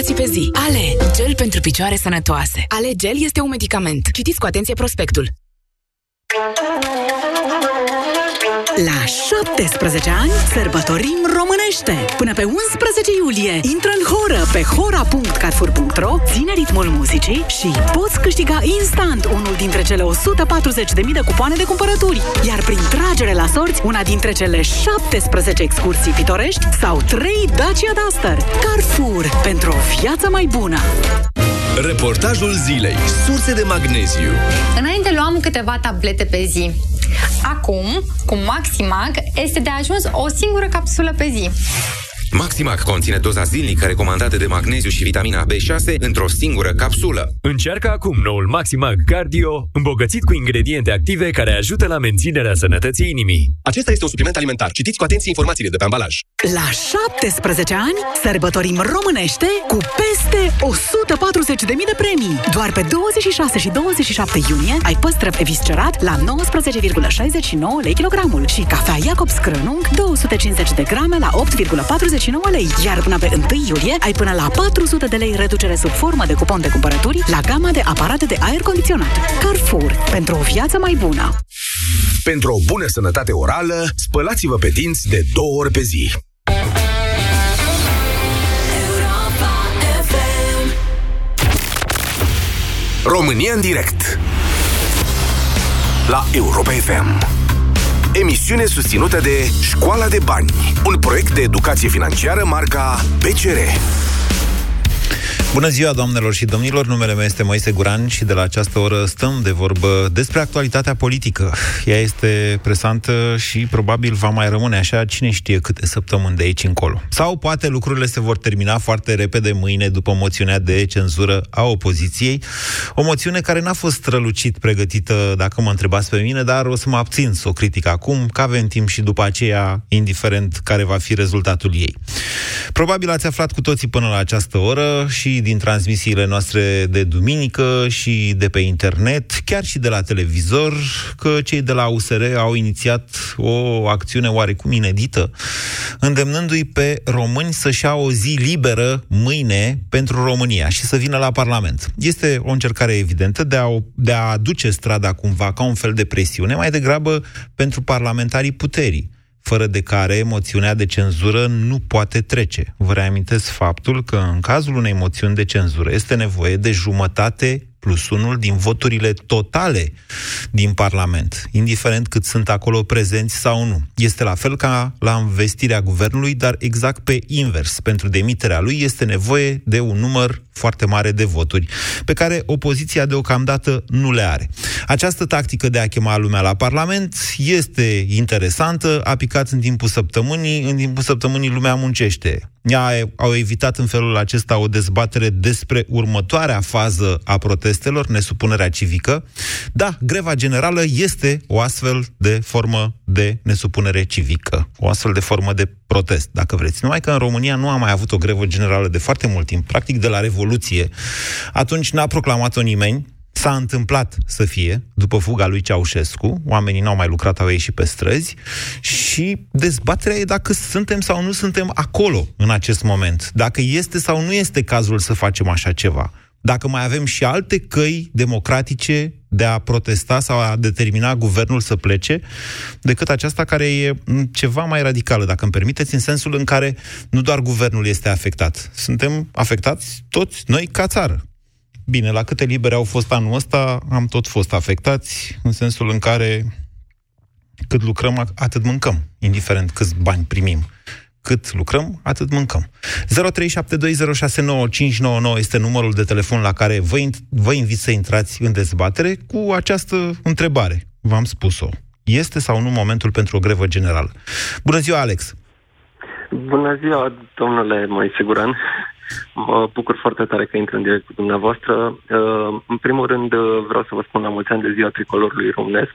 respirații pe zi. Ale, gel pentru picioare sănătoase. Ale Gel este un medicament. Citiți cu atenție prospectul. La 17 ani sărbătorim românește! Până pe 11 iulie intră în horă pe hora.carfur.ro, ține ritmul muzicii și poți câștiga instant unul dintre cele 140.000 de cupoane de cumpărături. Iar prin tragere la sorți, una dintre cele 17 excursii pitorești sau 3 Dacia Duster. Carrefour. Pentru o viață mai bună! Reportajul zilei. Surse de magneziu. Înainte luam câteva tablete pe zi. Acum, cu Maximag, este de ajuns o singură capsulă pe zi. Maximac conține doza zilnică recomandată de magneziu și vitamina B6 într-o singură capsulă. Încearcă acum noul Maximac Cardio, îmbogățit cu ingrediente active care ajută la menținerea sănătății inimii. Acesta este un supliment alimentar. Citiți cu atenție informațiile de pe ambalaj. La 17 ani sărbătorim românește cu peste 140.000 de premii. Doar pe 26 și 27 iunie ai păstră pe viscerat la 19,69 lei kilogramul și cafea Jacobs Crănung 250 de grame la 8,49 lei. Iar până pe 1 iulie ai până la 400 de lei reducere sub formă de cupon de cumpărături la gama de aparate de aer condiționat. Carrefour. Pentru o viață mai bună. Pentru o bună sănătate orală, spălați-vă pe dinți de două ori pe zi. România în direct La Europa FM Emisiune susținută de Școala de Bani Un proiect de educație financiară marca PCR Bună ziua, doamnelor și domnilor! Numele meu este Moise Guran și de la această oră stăm de vorbă despre actualitatea politică. Ea este presantă și probabil va mai rămâne așa cine știe câte săptămâni de aici încolo. Sau poate lucrurile se vor termina foarte repede mâine după moțiunea de cenzură a opoziției. O moțiune care n-a fost strălucit pregătită, dacă mă întrebați pe mine, dar o să mă abțin să o critic acum, că avem timp și după aceea, indiferent care va fi rezultatul ei. Probabil ați aflat cu toții până la această oră și din transmisiile noastre de duminică și de pe internet, chiar și de la televizor, că cei de la USR au inițiat o acțiune oarecum inedită, îndemnându-i pe români să-și ia o zi liberă mâine pentru România și să vină la Parlament. Este o încercare evidentă de a, de a aduce strada cumva ca un fel de presiune, mai degrabă pentru parlamentarii puterii fără de care moțiunea de cenzură nu poate trece. Vă reamintesc faptul că în cazul unei moțiuni de cenzură este nevoie de jumătate plus unul din voturile totale din Parlament, indiferent cât sunt acolo prezenți sau nu. Este la fel ca la investirea guvernului, dar exact pe invers. Pentru demiterea lui este nevoie de un număr foarte mare de voturi, pe care opoziția deocamdată nu le are. Această tactică de a chema lumea la Parlament este interesantă, a picat în timpul săptămânii, în timpul săptămânii lumea muncește. Ea au evitat în felul acesta o dezbatere despre următoarea fază a protestelor, nesupunerea civică. Da, greva generală este o astfel de formă de nesupunere civică, o astfel de formă de protest, dacă vreți. Numai că în România nu a mai avut o grevă generală de foarte mult timp, practic de la Revoluție. Atunci n-a proclamat-o nimeni, S-a întâmplat să fie, după fuga lui Ceaușescu, oamenii n-au mai lucrat, au ieșit pe străzi și dezbaterea e dacă suntem sau nu suntem acolo în acest moment, dacă este sau nu este cazul să facem așa ceva dacă mai avem și alte căi democratice de a protesta sau a determina guvernul să plece, decât aceasta care e ceva mai radicală, dacă îmi permiteți, în sensul în care nu doar guvernul este afectat. Suntem afectați toți noi ca țară. Bine, la câte libere au fost anul ăsta, am tot fost afectați, în sensul în care cât lucrăm, atât mâncăm, indiferent câți bani primim. Cât lucrăm, atât mâncăm. 0372069599 este numărul de telefon la care vă, vă invit să intrați în dezbatere cu această întrebare. V-am spus-o. Este sau nu momentul pentru o grevă generală? Bună ziua, Alex! Bună ziua, domnule Moise Guran. Mă bucur foarte tare că intru în direct cu dumneavoastră. Uh, în primul rând, uh, vreau să vă spun la mulți ani de ziua tricolorului românesc.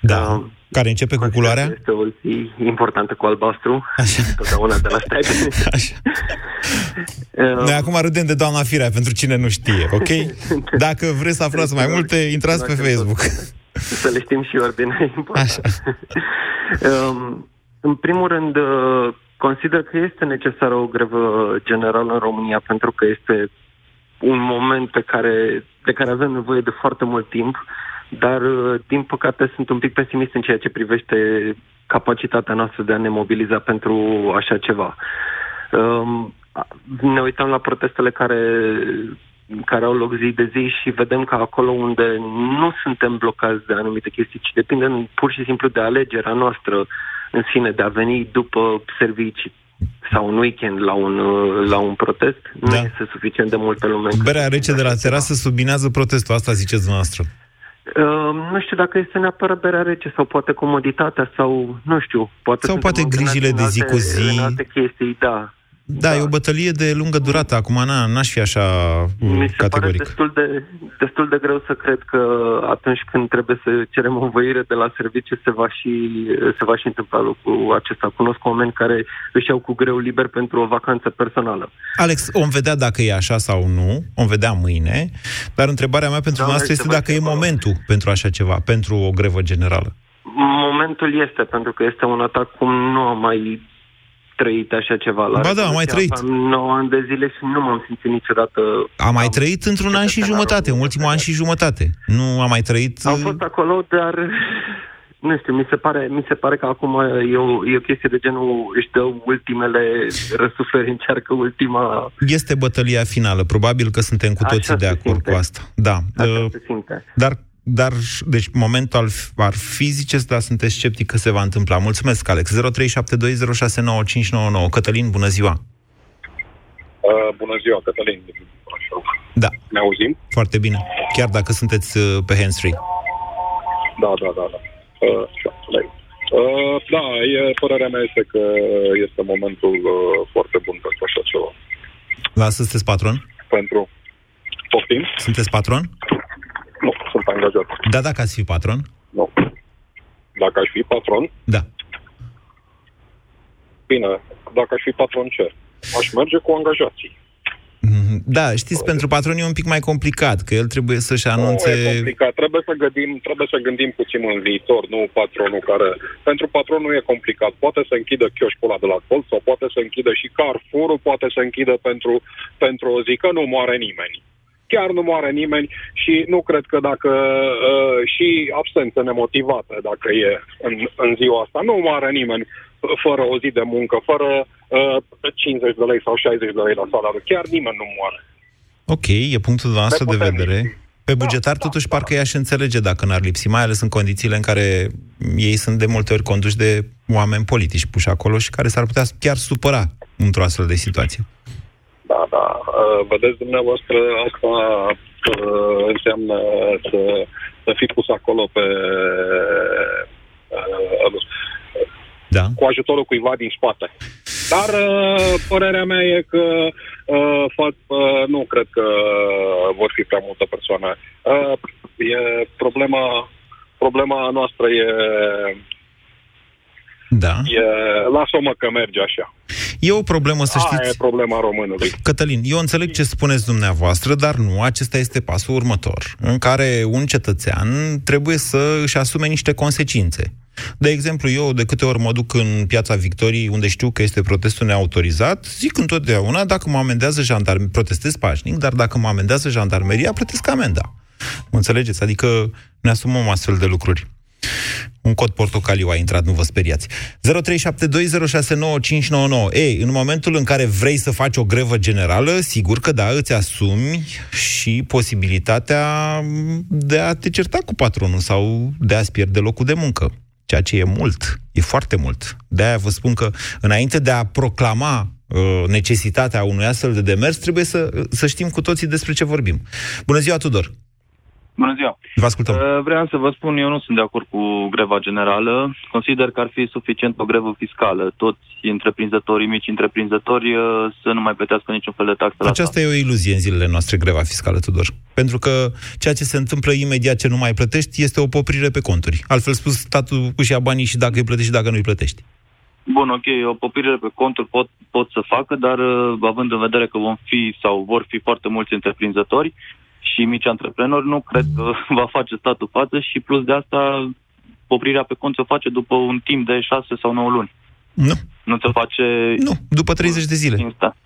Da. Uh, care începe cu culoarea? Este o zi importantă cu albastru. Așa. Totdeauna de la stai. Așa. Noi acum râdem de doamna Firea, pentru cine nu știe, ok? Dacă vreți să aflați mai multe, intrați pe Facebook. Să le știm și ordinea important. Așa. Um, în primul rând, consider că este necesară o grevă generală în România pentru că este un moment pe care, de care avem nevoie de foarte mult timp, dar uh, din păcate sunt un pic pesimist în ceea ce privește capacitatea noastră de a ne mobiliza pentru așa ceva. Um, ne uităm la protestele care, care au loc zi de zi și vedem că acolo unde nu suntem blocați de anumite chestii, ci depinde pur și simplu de alegerea noastră în sine, de a veni după servicii sau un weekend la un, la un protest, da. nu este suficient de multă lume. Berea rece de la terasă subminează protestul, asta ziceți dumneavoastră. Uh, nu știu dacă este neapărat berea rece sau poate comoditatea sau, nu știu, poate... Sau poate grijile de zi cu zi. În alte chestii, da. Da, da, e o bătălie de lungă durată. Acum na, n-aș fi așa Mi se categoric. pare destul de, destul de greu să cred că atunci când trebuie să cerem o învoire de la serviciu se va și, se va și întâmpla lucrul acesta. Cunosc oameni care își iau cu greu liber pentru o vacanță personală. Alex, om vedea dacă e așa sau nu, om vedea mâine, dar întrebarea mea pentru da, noastră este dacă e momentul pentru așa ceva, pentru o grevă generală. Momentul este, pentru că este un atac cum nu am mai trăit așa ceva. La ba da, am mai trăit. Am 9 ani de zile și nu m-am simțit niciodată... Am mai trăit într-un an și jumătate, în ultimul an și jumătate. Nu am mai trăit... Am fost acolo, dar nu știu, mi se pare, mi se pare că acum e o, e o chestie de genul își dă ultimele răsuferi, încearcă ultima... Este bătălia finală, probabil că suntem cu toții Așa de acord simte. cu asta. Da. Așa uh, se simte. Dar dar, deci, momentul ar fi, ziceți, dar sunteți sceptic că se va întâmpla. Mulțumesc, Alex. 0372069599. Cătălin, bună ziua! Uh, bună ziua, Cătălin. Da. Ne auzim? Foarte bine. Chiar dacă sunteți uh, pe hands-free. Da, da, da. da. Uh, uh, da, e, părerea mea este că este momentul uh, foarte bun pentru așa ceva. Da, sunteți patron? Pentru... Poftim? Sunteți patron? Nu, sunt angajat. Da, dacă ați fi patron? Nu. Dacă aș fi patron? Da. Bine, dacă aș fi patron ce? Aș merge cu angajații. Mhm. Da, știți, pentru patron e un pic mai complicat, că el trebuie să-și anunțe... Nu e complicat, trebuie să gândim, trebuie să gândim puțin în viitor, nu patronul care... Pentru patron nu e complicat, poate să închidă chioșcul ăla de la colț sau poate să închidă și Carrefour, poate să închidă pentru, pentru o zi, că nu moare nimeni chiar nu moare nimeni și nu cred că dacă uh, și absență nemotivată, dacă e în, în ziua asta, nu moare nimeni fără o zi de muncă, fără uh, 50 de lei sau 60 de lei la salariu. Chiar nimeni nu moare. Ok, e punctul noastră de vedere. Pe da, bugetar, da, totuși, da, parcă da. i-aș înțelege dacă n-ar lipsi, mai ales în condițiile în care ei sunt de multe ori conduși de oameni politici puși acolo și care s-ar putea chiar supăra într-o astfel de situație. Da, da. Uh, vedeți dumneavoastră, asta uh, înseamnă să, să fi pus acolo pe... Uh, da. cu ajutorul cuiva din spate. Dar părerea mea e că nu cred că vor fi prea multe persoane. E problema, problema noastră e da. E, lasă-mă că merge așa. E o problemă, să știți... Aia e problema românului. Cătălin, eu înțeleg ce spuneți dumneavoastră, dar nu, acesta este pasul următor, în care un cetățean trebuie să își asume niște consecințe. De exemplu, eu de câte ori mă duc în piața Victoriei, unde știu că este protestul neautorizat, zic întotdeauna, dacă mă amendează jandarmeria, protestez pașnic, dar dacă mă amendează jandarmeria, plătesc amenda. Mă înțelegeți? Adică ne asumăm astfel de lucruri. Un cod portocaliu a intrat, nu vă speriați. 0372069599. Ei, în momentul în care vrei să faci o grevă generală, sigur că da, îți asumi și posibilitatea de a te certa cu patronul sau de a-ți pierde locul de muncă. Ceea ce e mult, e foarte mult. De-aia vă spun că înainte de a proclama uh, necesitatea unui astfel de demers, trebuie să, să știm cu toții despre ce vorbim. Bună ziua, Tudor! Bună ziua! Vă ascultăm. Uh, vreau să vă spun, eu nu sunt de acord cu greva generală. Consider că ar fi suficient o grevă fiscală. Toți întreprinzătorii, mici întreprinzători, uh, să nu mai plătească niciun fel de taxă Aceasta la e o iluzie în zilele noastre, greva fiscală, Tudor. Pentru că ceea ce se întâmplă imediat ce nu mai plătești este o poprire pe conturi. Altfel spus, statul își ia banii și dacă îi plătești și dacă nu îi plătești. Bun, ok, o poprire pe conturi pot, pot să facă, dar uh, având în vedere că vom fi sau vor fi foarte mulți întreprinzători, și mici antreprenori, nu cred că va face statul față și plus de asta poprirea pe cont se face după un timp de 6 sau 9 luni. Nu. Nu se face... Nu, după 30 de zile. Insta.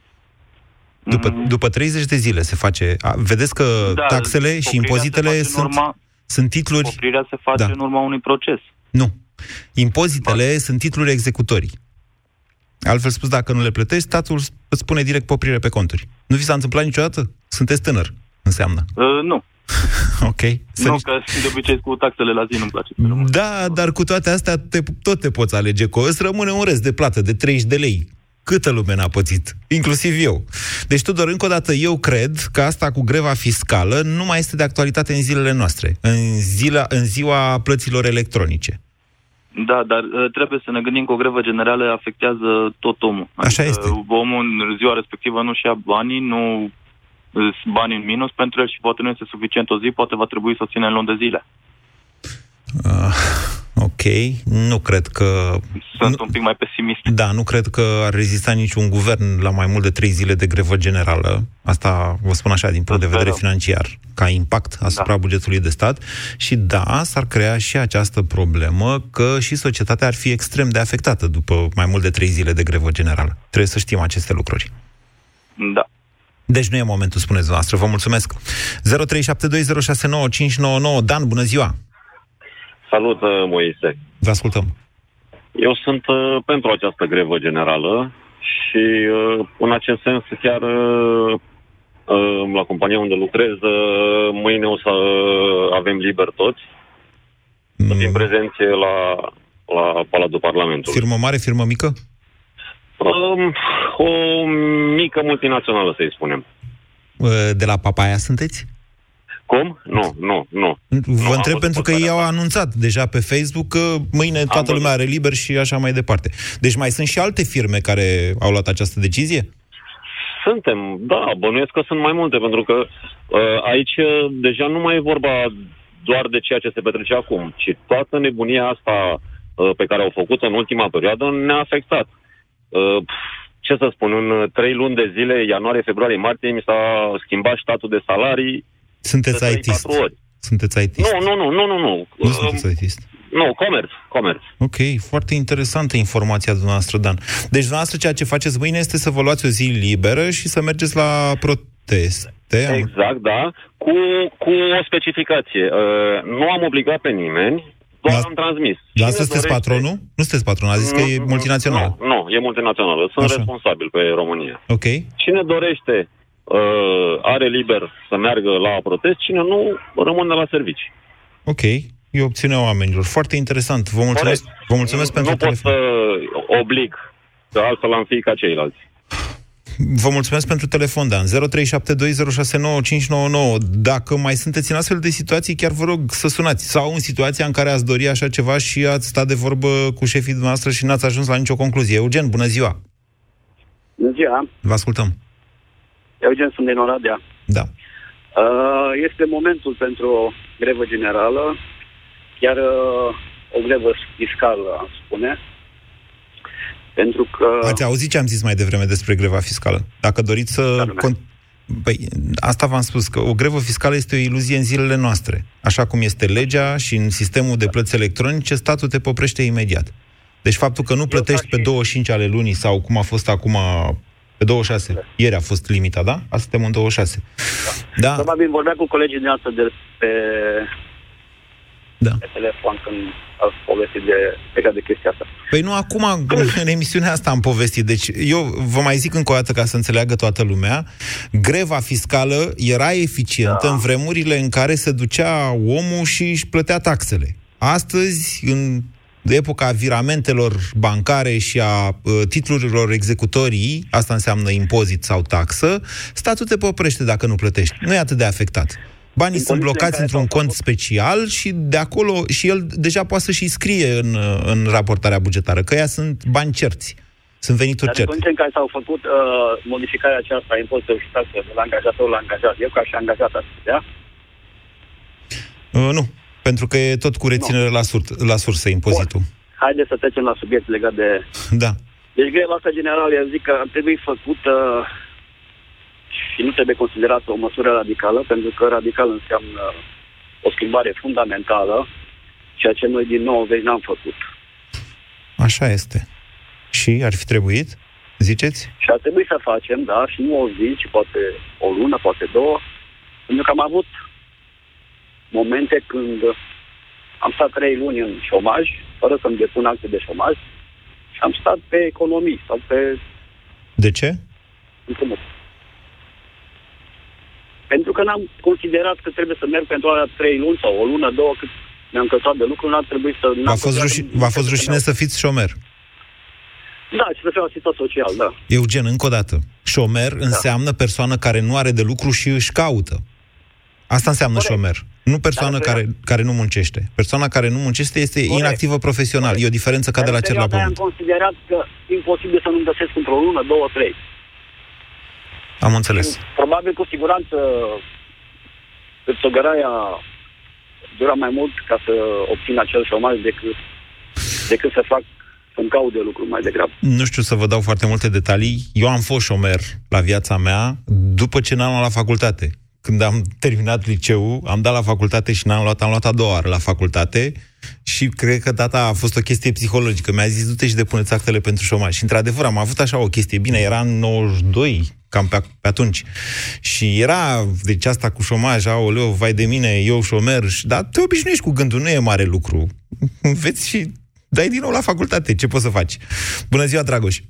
După, după 30 de zile se face. A, vedeți că Da, taxele și oprirea se impozitele face în sunt, urma- sunt titluri... Oprirea se face Da. în urma unui proces. Nu. Impozitele sunt titluri executorii. Altfel spus, dacă nu le plătești, statul îți spune direct poprire pe conturi. Nu vi s-a întâmplat niciodată? Sunteți tânăr, înseamnă. Uh, nu. Ok. Să Nu, că de obicei cu taxele la zi nu-mi place. Da, dar cu toate astea te, tot te poți alege că îți rămâne un rest de plată de 30 de lei. Câtă lume n-a pățit, inclusiv eu. Deci, Tudor, încă o dată, eu cred că asta cu greva fiscală nu mai este de actualitate în zilele noastre, în, zila, în ziua plăților electronice. Da, dar uh, trebuie să ne gândim că o grevă generală afectează tot omul. Așa Adică este. Omul în ziua respectivă nu-și ia banii, nu sunt bani în minus pentru el și poate nu este suficient o zi, poate va trebui să o ține în luni de zile. Uh, ok, nu cred că... Sunt un pic mai pesimist. Da, nu cred că ar rezista niciun guvern la mai mult de trei zile de grevă generală. Asta vă spun așa din punct de vedere financiar, ca impact asupra da. bugetului de stat. Și da, s-ar crea și această problemă că și societatea ar fi extrem de afectată după mai mult de trei zile de grevă generală. Trebuie să știm aceste lucruri. Da. Deci nu e momentul, spuneți noastră. Vă mulțumesc. 0372069599. Dan, bună ziua! Salut, uh, Moise. Vă ascultăm. Eu sunt uh, pentru această grevă generală și uh, în acest sens chiar uh, uh, la compania unde lucrez uh, mâine o să uh, avem liber toți. Să fim prezenți la, la Palatul Parlamentului. Firmă mare, firmă mică? Um, o mică multinațională, să-i spunem. Uh, De la Papaya sunteți? Cum? Nu, nu, nu. Vă întreb pentru că ei au anunțat deja pe Facebook că mâine toată lumea are liber și așa mai departe. Deci mai sunt și alte firme care au luat această decizie? Suntem, da, bănuiesc că sunt mai multe, pentru că uh, aici uh, deja nu mai e vorba doar de ceea ce se petrece acum, ci toată nebunia asta uh, pe care au făcut-o în ultima perioadă ne-a afectat. Uh, ce să spun, în uh, trei luni de zile, ianuarie, februarie, martie, mi s-a schimbat statul de salarii Sunteți de trei, IT-ist. patru ori. Sunteți IT. Nu, nu, nu, nu, nu, nu. Nu sunteți IT-ist. Nu, comerț, comerț. Ok, foarte interesantă informația dumneavoastră, Dan. Deci, dumneavoastră, ceea ce faceți mâine este să vă luați o zi liberă și să mergeți la proteste. Am- Exact, da, cu, cu o specificație. Uh, nu am obligat pe nimeni, doar am transmis. Dar Cine sunteți dorește- patronul? Nu sunteți patron, a zis că e multinațional. Nu, nu, e multinațională. Sunt Așa. responsabil pe România. Ok. Cine dorește uh, are liber să meargă la protest, cine nu rămâne la servici. Ok. E opțiunea oamenilor. Foarte interesant. Vă mulțumesc, vă mulțumesc nu, pentru Nu pot telefon. să oblig, că altfel am fi ca ceilalți. Vă mulțumesc pentru telefon, Dan. 0372069599. Dacă mai sunteți în astfel de situații, chiar vă rog să sunați. Sau în situația în care ați dori așa ceva și ați stat de vorbă cu șefii dumneavoastră și n-ați ajuns la nicio concluzie. Eugen, bună ziua! Bună ziua, Vă ascultăm. Eugen, sunt din Oradea. Da. Uh, este momentul pentru o grevă generală, chiar uh, o grevă fiscală, am spune, pentru că... Ați auzit ce am zis mai devreme despre greva fiscală? Dacă doriți să... Con- Păi, asta v-am spus, că o grevă fiscală este o iluzie în zilele noastre. Așa cum este legea și în sistemul de plăți electronice, statul te poprește imediat. Deci faptul că nu plătești pe 25 ale lunii sau cum a fost acum pe 26, ieri a fost limita, da? Asta suntem în 26. Da. Probabil vorbea cu colegii dumneavoastră de pe, da. pe telefon când ați povestit de, legat de chestia asta. Păi nu, acum, în emisiunea asta am povestit. Deci, eu vă mai zic încă o dată ca să înțeleagă toată lumea, greva fiscală era eficientă da. în vremurile în care se ducea omul și își plătea taxele. Astăzi, în epoca viramentelor bancare și a uh, titlurilor executorii, asta înseamnă impozit sau taxă, statul te poprește dacă nu plătești. Nu e atât de afectat. Banii sunt blocați într-un cont special și de acolo și el deja poate să și scrie în, uh, în raportarea bugetară, că ea sunt bani cerți, sunt venituri Dar în certe. condiții în care s-au făcut uh, modificarea aceasta a impozitelor și taxelor de la angajator la angajat, eu ca și angajat aș putea, Uh, nu, pentru că e tot cu reținere la, sur- la sursă impozitul. haideți să trecem la subiect legat de... Da. Deci greva asta generală, eu zic că ar trebui făcută și nu trebuie considerată o măsură radicală, pentru că radical înseamnă o schimbare fundamentală, ceea ce noi din nou vezi n-am făcut. Așa este. Și ar fi trebuit? Ziceți? Și ar trebui să facem, da, și nu o zi, ci poate o lună, poate două, pentru că am avut momente când am stat trei luni în șomaj, fără să-mi depun acte de șomaj, și am stat pe economii sau pe De ce? împrumut. Pentru că n-am considerat că trebuie să merg pentru alea trei luni sau o lună, două, cât mi-am căsat de lucru, n-ar trebui să... V-a fost, ruși, v-a fost rușine să fiți șomer. Da, și să fiu asistat social, da. Eugen, încă o dată. Șomer da. înseamnă persoană care nu are de lucru și își caută. Asta înseamnă Corect. șomer. Nu persoană Dar, care, care nu muncește. Persoana care nu muncește este Corect. inactivă profesional. E o diferență ca de la În cer la perioada aia pământ. am considerat că imposibil să nu-mi găsesc într-o lună, două, trei. Am înțeles. Probabil, cu siguranță, găraia dura mai mult ca să obțin acel șomaj decât, decât să fac, să-mi caut de lucru mai degrabă. Nu știu să vă dau foarte multe detalii. Eu am fost șomer la viața mea după ce n-am luat la facultate. Când am terminat liceul, am dat la facultate și n-am luat, am luat a doua oară la facultate și cred că data a fost o chestie psihologică. Mi-a zis, du-te și depuneți actele pentru șomaj. Și într-adevăr am avut așa o chestie. Bine, era în 92, cam pe, pe atunci. Și era, deci asta cu șomaj, aoleu, vai de mine, eu șomer, și, dar te obișnuiești cu gândul, nu e mare lucru. Înveți și dai din nou la facultate, ce poți să faci? Bună ziua, Dragoș!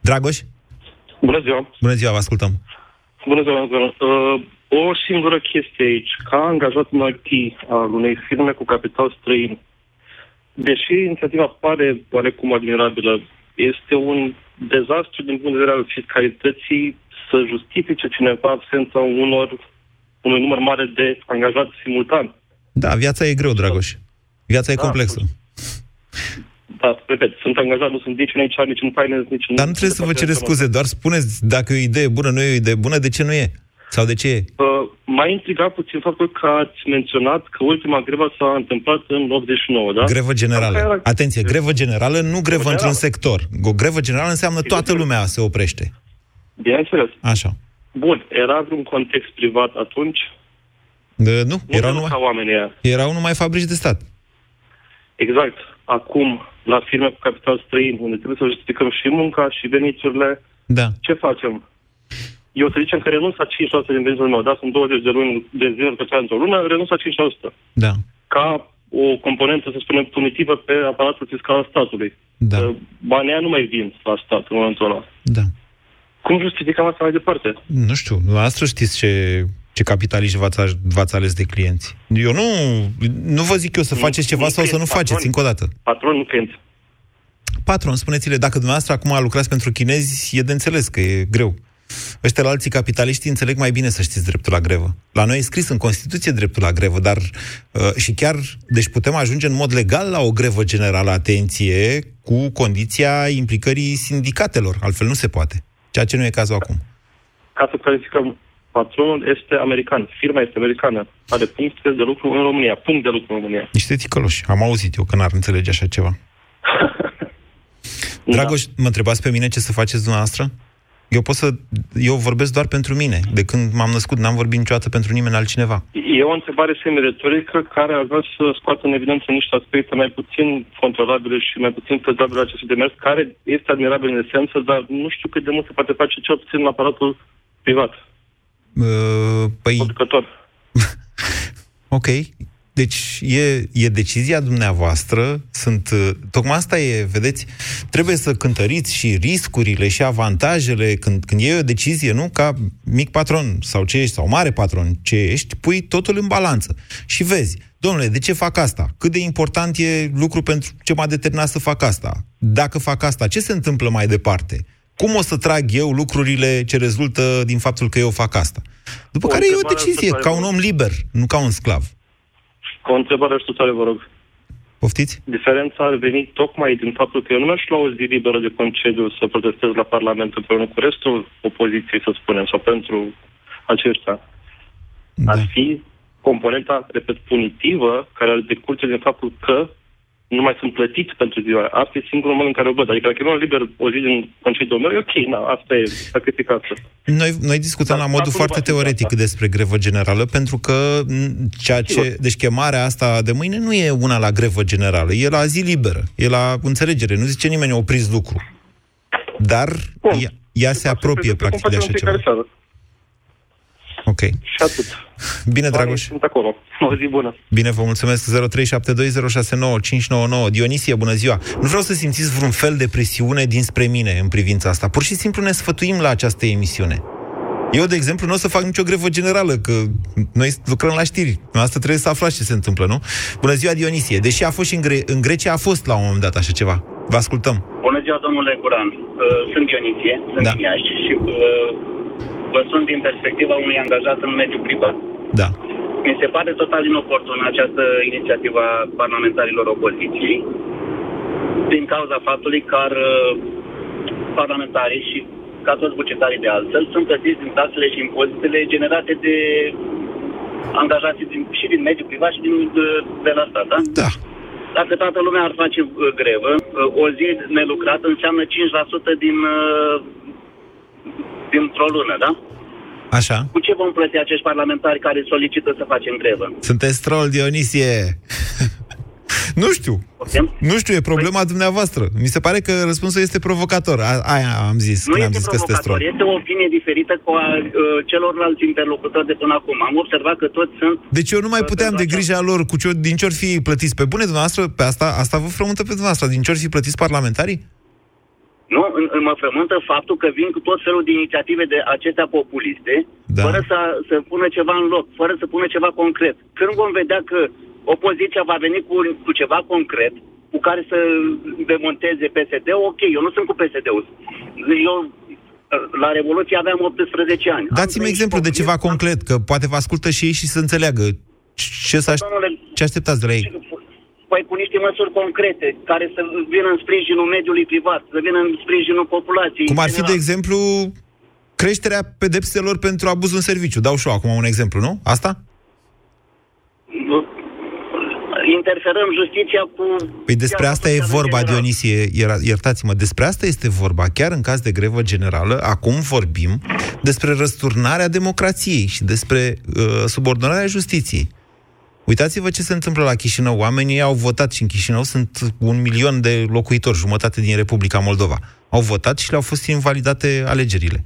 Dragoș? Bună ziua! Bună ziua, vă ascultăm! Bună ziua, bună ziua. Uh, o singură chestie aici. Ca angajat în IT al unei firme cu capital străin, deși inițiativa pare oarecum admirabilă, este un dezastru din punct de vedere al fiscalității să justifice cineva absența unor, unui număr mare de angajați simultan. Da, viața e greu, Dragoș. Viața e Da, complexă. Da, repet, sunt angajat, nu sunt nici în HR, nici în finance, nici în... Dar nu trebuie să vă cereți scuze, doar spuneți dacă e o idee bună, nu e o idee bună, de ce nu e? Sau de ce e? Uh, m-a intrigat puțin faptul că ați menționat că ultima grevă s-a întâmplat în 89, da? Grevă generală. Cam care era- Atenție, grevă generală, nu grevă într-un sector. O grevă generală înseamnă toată lumea se oprește. Bineînțeles. Așa. Bun, era vreun context privat atunci? De, nu, Nu erau ca numai, oamenii ăia. erau numai fabrici de stat. Exact. Acum, la firme cu capital străin, unde trebuie să justificăm și munca și veniturile, Da. ce facem? Eu să zicem că renunț la 5% din venitul meu, da? Sunt 20 de luni de zile pe într-o lună, renunț la 5%. Da. Ca o componentă, să spunem, punitivă pe aparatul fiscal al statului. Da. Că Banii aia nu mai vin la stat în momentul ăla. Da. Cum justificăm asta mai departe? Nu știu, dumneavoastră știți ce, ce capitaliști v-ați, v-ați ales de clienți. Eu nu, nu vă zic eu să faceți ceva sau să nu faceți, încă o dată. Patron, nu client. Patron, spuneți-le, dacă dumneavoastră acum lucrați pentru chinezi, e de înțeles că e greu. Ăștia la alții capitaliști înțeleg mai bine să știți dreptul la grevă. La noi e scris în Constituție dreptul la grevă, dar uh, și chiar, deci putem ajunge în mod legal la o grevă generală, atenție, cu condiția implicării sindicatelor, altfel nu se poate. Ceea ce nu e cazul acum. Ca să clarificăm, patronul este american, firma este americană, are puncte de lucru în România, punct de lucru în România. Niște ticăloși. Am auzit eu că n-ar înțelege așa ceva. Dragoș, mă întrebați pe mine ce să faceți dumneavoastră? Eu pot să... Eu vorbesc doar pentru mine. De când m-am născut, n-am vorbit niciodată pentru nimeni altcineva. E o întrebare semi-retorică care ar vrea să scoată în evidență niște aspecte mai puțin controlabile și mai puțin fezabile acestui demers, care este admirabil în esență, dar nu știu cât de mult se poate face cel puțin în aparatul privat. Uh, păi... Producător. Ok. Deci e, e decizia dumneavoastră, sunt, uh, tocmai asta e, vedeți, trebuie să cântăriți și riscurile și avantajele când, când e o decizie, nu? Ca mic patron sau ce ești, sau mare patron ce ești, pui totul în balanță și vezi, domnule, de ce fac asta? Cât de important e lucru pentru ce m-a determinat să fac asta? Dacă fac asta, ce se întâmplă mai departe? Cum o să trag eu lucrurile ce rezultă din faptul că eu fac asta? După O care e o întrebare decizie, pe care ca un vă- om liber, nu ca un sclav. O întrebare ajutoare, vă rog. Poftiți? Diferența ar veni tocmai din faptul că eu nu mi-aș lua o zi liberă de concediu să protestez la Parlament împreună cu restul opoziției, să spunem, sau pentru aceștia. Da. Ar fi componenta, repet, punitivă, care ar decurge din faptul că nu mai sunt plătiți pentru ziua aia. Asta e singurul moment în care o văd. Adică dacă eu nu am liber o zi din concediul meu, e ok, na, asta e sacrificația. Noi, noi discutăm Dar la modul statul nu foarte va fi teoretic gata. despre grevă generală, pentru că m, ceea ce, Sigur. deci chemarea asta de mâine nu e una la grevă generală, e la zi liberă, e la înțelegere, nu zice nimeni opriți lucru. Dar Bun. ea, ea se apropie Cum practic de facem așa în ceva. fiecare seară. Ok. Și atât. Bine, Banii Dragoș. Sunt acolo. O zi bună. Bine, vă mulțumesc. 0372069599. Dionisie, bună ziua. Nu vreau să simțiți vreun fel de presiune dinspre mine în privința asta. Pur și simplu ne sfătuim la această emisiune. Eu, de exemplu, nu o să fac nicio grevă generală, că noi lucrăm la știri. Asta trebuie să aflați ce se întâmplă, nu? Bună ziua, Dionisie. Deși a fost și în, Gre- în Grecia, a fost la un moment dat așa ceva. Vă ascultăm. Bună ziua, domnule Guran. Uh, Sunt Dionisie, sunt Da. din Iași și uh, vă sunt din perspectiva unui angajat în mediul privat. Da. Mi se pare total inoportună această inițiativă a parlamentarilor opoziției din cauza faptului că ar, uh, parlamentarii și ca toți bucetarii de altfel sunt plătiți din taxele și impozitele generate de angajații din, și din mediul privat și din, de, de la stat, da? Da. Dacă toată lumea ar face uh, grevă, uh, o zi nelucrată înseamnă 5% din, uh, dintr-o lună, da? Așa. Cu ce vom plăti acești parlamentari care solicită să facem grevă? Sunteți troll, Dionisie. nu știu. Poftim? Nu știu, e problema dumneavoastră. Mi se pare că răspunsul este provocator. A, aia am zis Nu când am este zis că sunteți provocator, troll. este o opinie diferită cu a uh, celorlalți interlocutori de până acum. Am observat că toți sunt... Deci eu nu mai puteam de grija lor cu ce, din ce ori fi plătiți. Pe bune dumneavoastră, pe asta, asta vă frământă pe dumneavoastră. Din ce ori fi plătiți parlamentarii? Nu, în, în mă frământă faptul că vin cu tot felul de inițiative de acestea populiste, Da. fără să, să pună ceva în loc, fără să pună ceva concret. Când vom vedea că opoziția va veni cu, cu ceva concret, cu care să demonteze PSD, ok, eu nu sunt cu PSD-ul. Eu la Revoluție aveam 18 ani. Dați-mi exemplu de ceva concret, că poate vă ascultă și ei și să înțeleagă. Ce, să aș... Domnule, ce așteptați de la ei? Păi cu niște măsuri concrete, care să vină în sprijinul mediului privat, să vină în sprijinul populației. Cum în ar fi, de general. exemplu, creșterea pedepselor pentru abuz în serviciu. Dau și eu acum un exemplu, nu? Asta? interferăm justiția cu... Păi despre asta e vorba, Dionisie, ier- iertați-mă, despre asta este vorba. Chiar în caz de grevă generală, acum vorbim despre răsturnarea democrației și despre uh, subordonarea justiției. Uitați-vă ce se întâmplă la Chișinău. Oamenii au votat și în Chișinău sunt un milion de locuitori, jumătate din Republica Moldova. Au votat și le-au fost invalidate alegerile.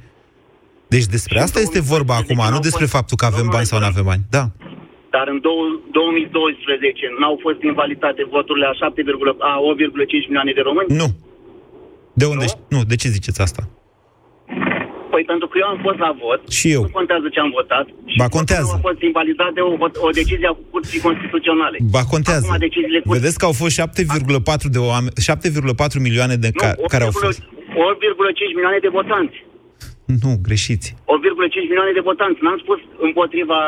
Deci despre asta este vorba acum, nu despre faptul că avem bani sau nu avem bani. Da. Dar în dou- 2012 n-au fost invalidate voturile a 7, a 8,5 milioane de români? Nu. De unde? Nu? nu, de ce ziceți asta? Păi pentru că eu am fost la vot. Și eu. Nu contează ce am votat. Și Ba, contează. votul meu A fost invalidat de o, o decizie a Curții Constituționale. Ba contează. Acum deciziile Curții... Vedeți că au fost 7,4 de oameni, 7,4 milioane de ca, Nu, care au fost. 8,5 milioane de votanți. Nu, greșiți. 8,5 milioane de votanți. N-am spus împotriva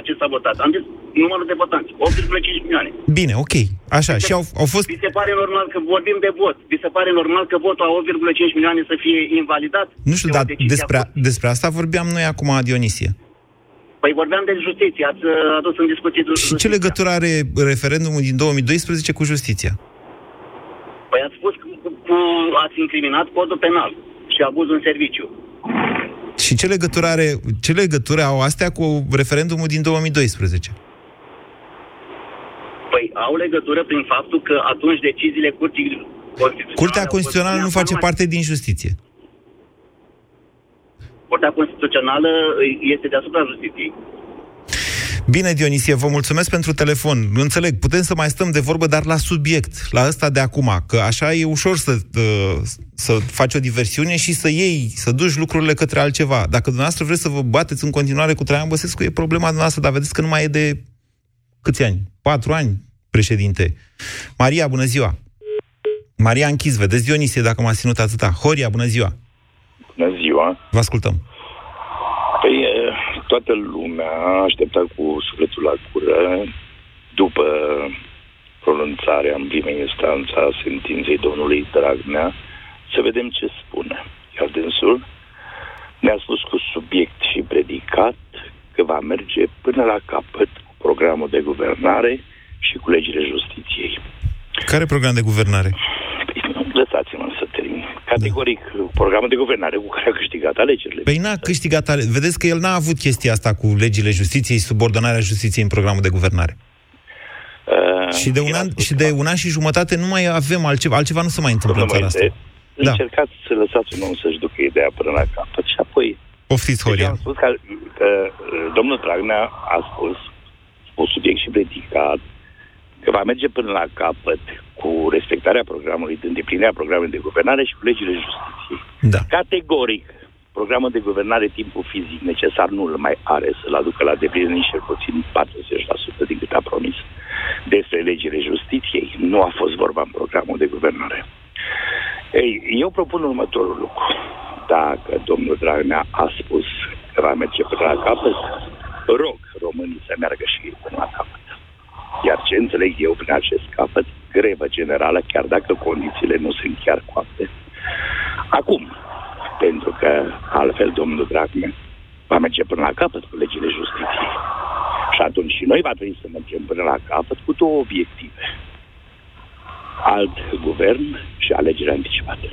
acesta votat. Am zis numărul de votanți. 8,5 milioane. Bine, ok. Așa, și au, au fost... Vi se pare normal că vorbim de vot. Vi se pare normal că votul a 8,5 milioane să fie invalidat? Nu știu, dar despre, despre asta vorbeam noi acum, Dionisie. Păi vorbeam de justiție. Ați uh, adus în discuție de Și ce legătură are referendumul din 2012 cu justiția? Păi ați spus că cu, ați incriminat codul penal și abuzul în serviciu. Și ce legătură, are, ce legătură au astea cu referendumul din 2012? Păi au legătură prin faptul că atunci deciziile curții constituționale... Curtea au fost Constituțională nu face informate. parte din justiție. Curtea Constituțională este deasupra justiției. Bine, Dionisie, vă mulțumesc pentru telefon. Înțeleg, putem să mai stăm de vorbă, dar la subiect, la ăsta de acum, că așa e ușor să, uh, să faci o diversiune și să iei, să duci lucrurile către altceva. Dacă dumneavoastră vreți să vă bateți în continuare cu Traian Băsescu, e problema dumneavoastră, dar vedeți că nu mai e de câți ani? Patru ani, președinte. Maria, bună ziua! Maria închis, vedeți, Dionisie, dacă m-a ținut atâta. Horia, bună ziua! Bună ziua! Vă ascultăm. Păi, e, toată lumea a așteptat cu sufletul la cură după pronunțarea în primă instanță a sentinței domnului Dragnea să vedem ce spune. Iar dânsul ne-a spus cu subiect și predicat că va merge până la capăt cu programul de guvernare și cu legile justiției. Care program de guvernare? Lăsați-mă să termin. Categoric, da. programul de guvernare cu care a câștigat alegerile. Păi n-a câștigat ale... Vedeți că el n-a avut chestia asta cu legile justiției, subordonarea justiției în programul de guvernare. Uh, și, de un an, și de un an și jumătate nu mai avem altceva, altceva nu se mai întâmplă în țara asta. Da. Încercați să lăsați un om să-și ducă ideea până la capăt și apoi... Poftiți, Horia. Am spus că, că domnul Dragnea a spus, un subiect și predicat, că va merge până la capăt cu respectarea programului, de îndeplinirea programului de guvernare și cu legile justiției. Da. Categoric, programul de guvernare, timpul fizic necesar nu îl mai are să-l aducă la deplinire nici cel puțin 40% din cât a promis. Despre legile justiției nu a fost vorba în programul de guvernare. Ei, eu propun următorul lucru. Dacă domnul Dragnea a spus că va merge până la capăt, rog românii să meargă și ei până la capăt. Iar ce înțeleg eu prin acest capăt, grevă generală, chiar dacă condițiile nu sunt chiar coapte. Acum, pentru că altfel domnul Dragnea va merge până la capăt cu legile justiției. Și atunci și noi va trebui să mergem până la capăt cu două obiective. Alt guvern și alegeri anticipate.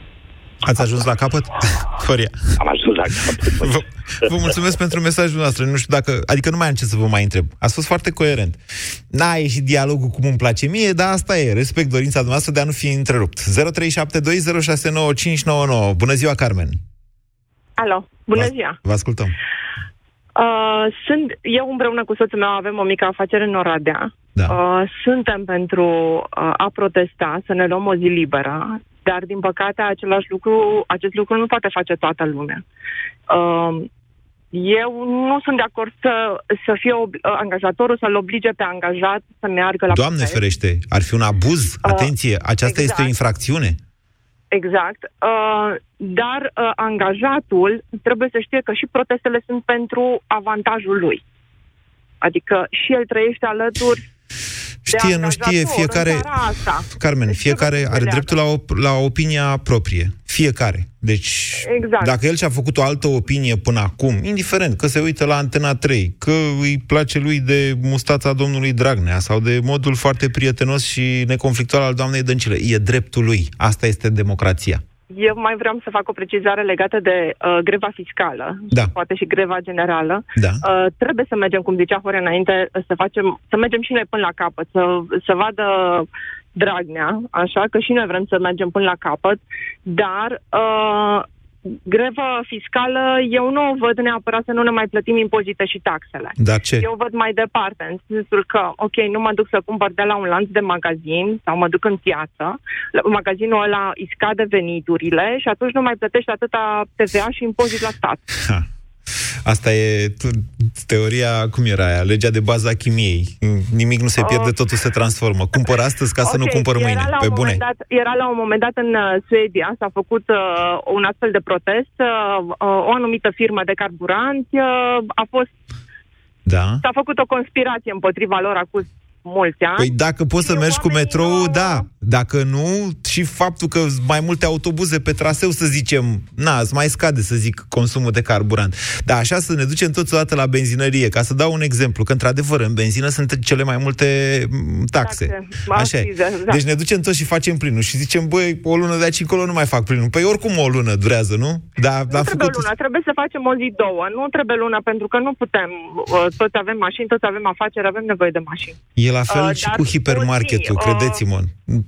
Ați ajuns la capăt? Horia. Am ajuns la capăt. Vă, vă mulțumesc pentru mesajul nostru. Nu știu dacă... Adică nu mai am ce să vă mai întreb. Ați fost foarte coerent. N-a ieșit dialogul cum îmi place mie, dar asta e. Respect dorința dumneavoastră de a nu fi întrerupt. 0372069599. Bună ziua, Carmen. Alo, bună ziua. Vă ascultăm. Uh, sunt, eu împreună cu soțul meu avem o mică afacere în Oradea. Da. Uh, suntem pentru uh, a protesta, să ne luăm o zi liberă, dar din păcate același lucru, acest lucru nu poate face toată lumea. Uh, eu nu sunt de acord să, să fie ob- uh, angajatorul să-l oblige pe angajat să meargă la Doamne protest. ferește, ar fi un abuz. Atenție, aceasta exact. este o infracțiune. Exact. Uh, dar uh, angajatul trebuie să știe că și protestele sunt pentru avantajul lui. Adică și el trăiește alături Știe, nu știe, fiecare... Asta. Carmen, fiecare are dreptul la, op- la opinia proprie. Fiecare. Deci, Exact. dacă el și-a făcut o altă opinie până acum, indiferent că se uită la Antena 3, că îi place lui de mustața domnului Dragnea sau de modul foarte prietenos și neconflictual al doamnei Dăncilă, e dreptul lui. Asta este democrația. Eu mai vreau să fac o precizare legată de uh, greva fiscală, Da. poate și greva generală. Da. Uh, trebuie să mergem, cum zicea Horea înainte, să facem, să mergem și noi până la capăt, să, să vadă Dragnea, așa că și noi vrem să mergem până la capăt, dar uh, grevă fiscală eu nu o văd neapărat să nu ne mai plătim impozite și taxele. Dar ce? Eu văd mai departe, în sensul că, ok, nu mă duc să cumpăr de la un lanț de magazin sau mă duc în piață, la- magazinul ăla îi scade veniturile și atunci nu mai plătești atâta TVA și impozit la stat. Ha. Asta e t- teoria, cum era aia, legea de bază a chimiei. Nimic nu se pierde, totul se transformă. Cumpăr astăzi ca să nu Ok, cumpăr era mâine. La Pe un bune. moment Dat, era la un moment dat în uh, Suedia, s-a făcut uh, un astfel de protest, uh, uh, o anumită firmă de carburanți uh, a fost, Da? s-a făcut o conspirație împotriva lor acuz mulți ani. Păi dacă poți să mergi cu metrou, da. Dacă nu, și faptul că sunt mai multe autobuze pe traseu, să zicem, na, îți mai scade, să zic, consumul de carburant. Dar așa să ne ducem toți odată la benzinărie, ca să dau un exemplu, că într-adevăr în benzină sunt cele mai multe m, taxe. Taxe, Așa e. accize, da. Deci ne ducem toți și facem plinul și zicem, băi, o lună de aici încolo nu mai fac plinul. Păi oricum o lună durează, nu? Da, Nu trebuie luna, trebuie să facem o zi, două. Nu trebuie luna, pentru că nu putem. Uh, toți avem mașini, toți avem afaceri, avem nevoie de mașini. E la fel Uh, și dar cu hipermarketul, o zi, credeți-mă.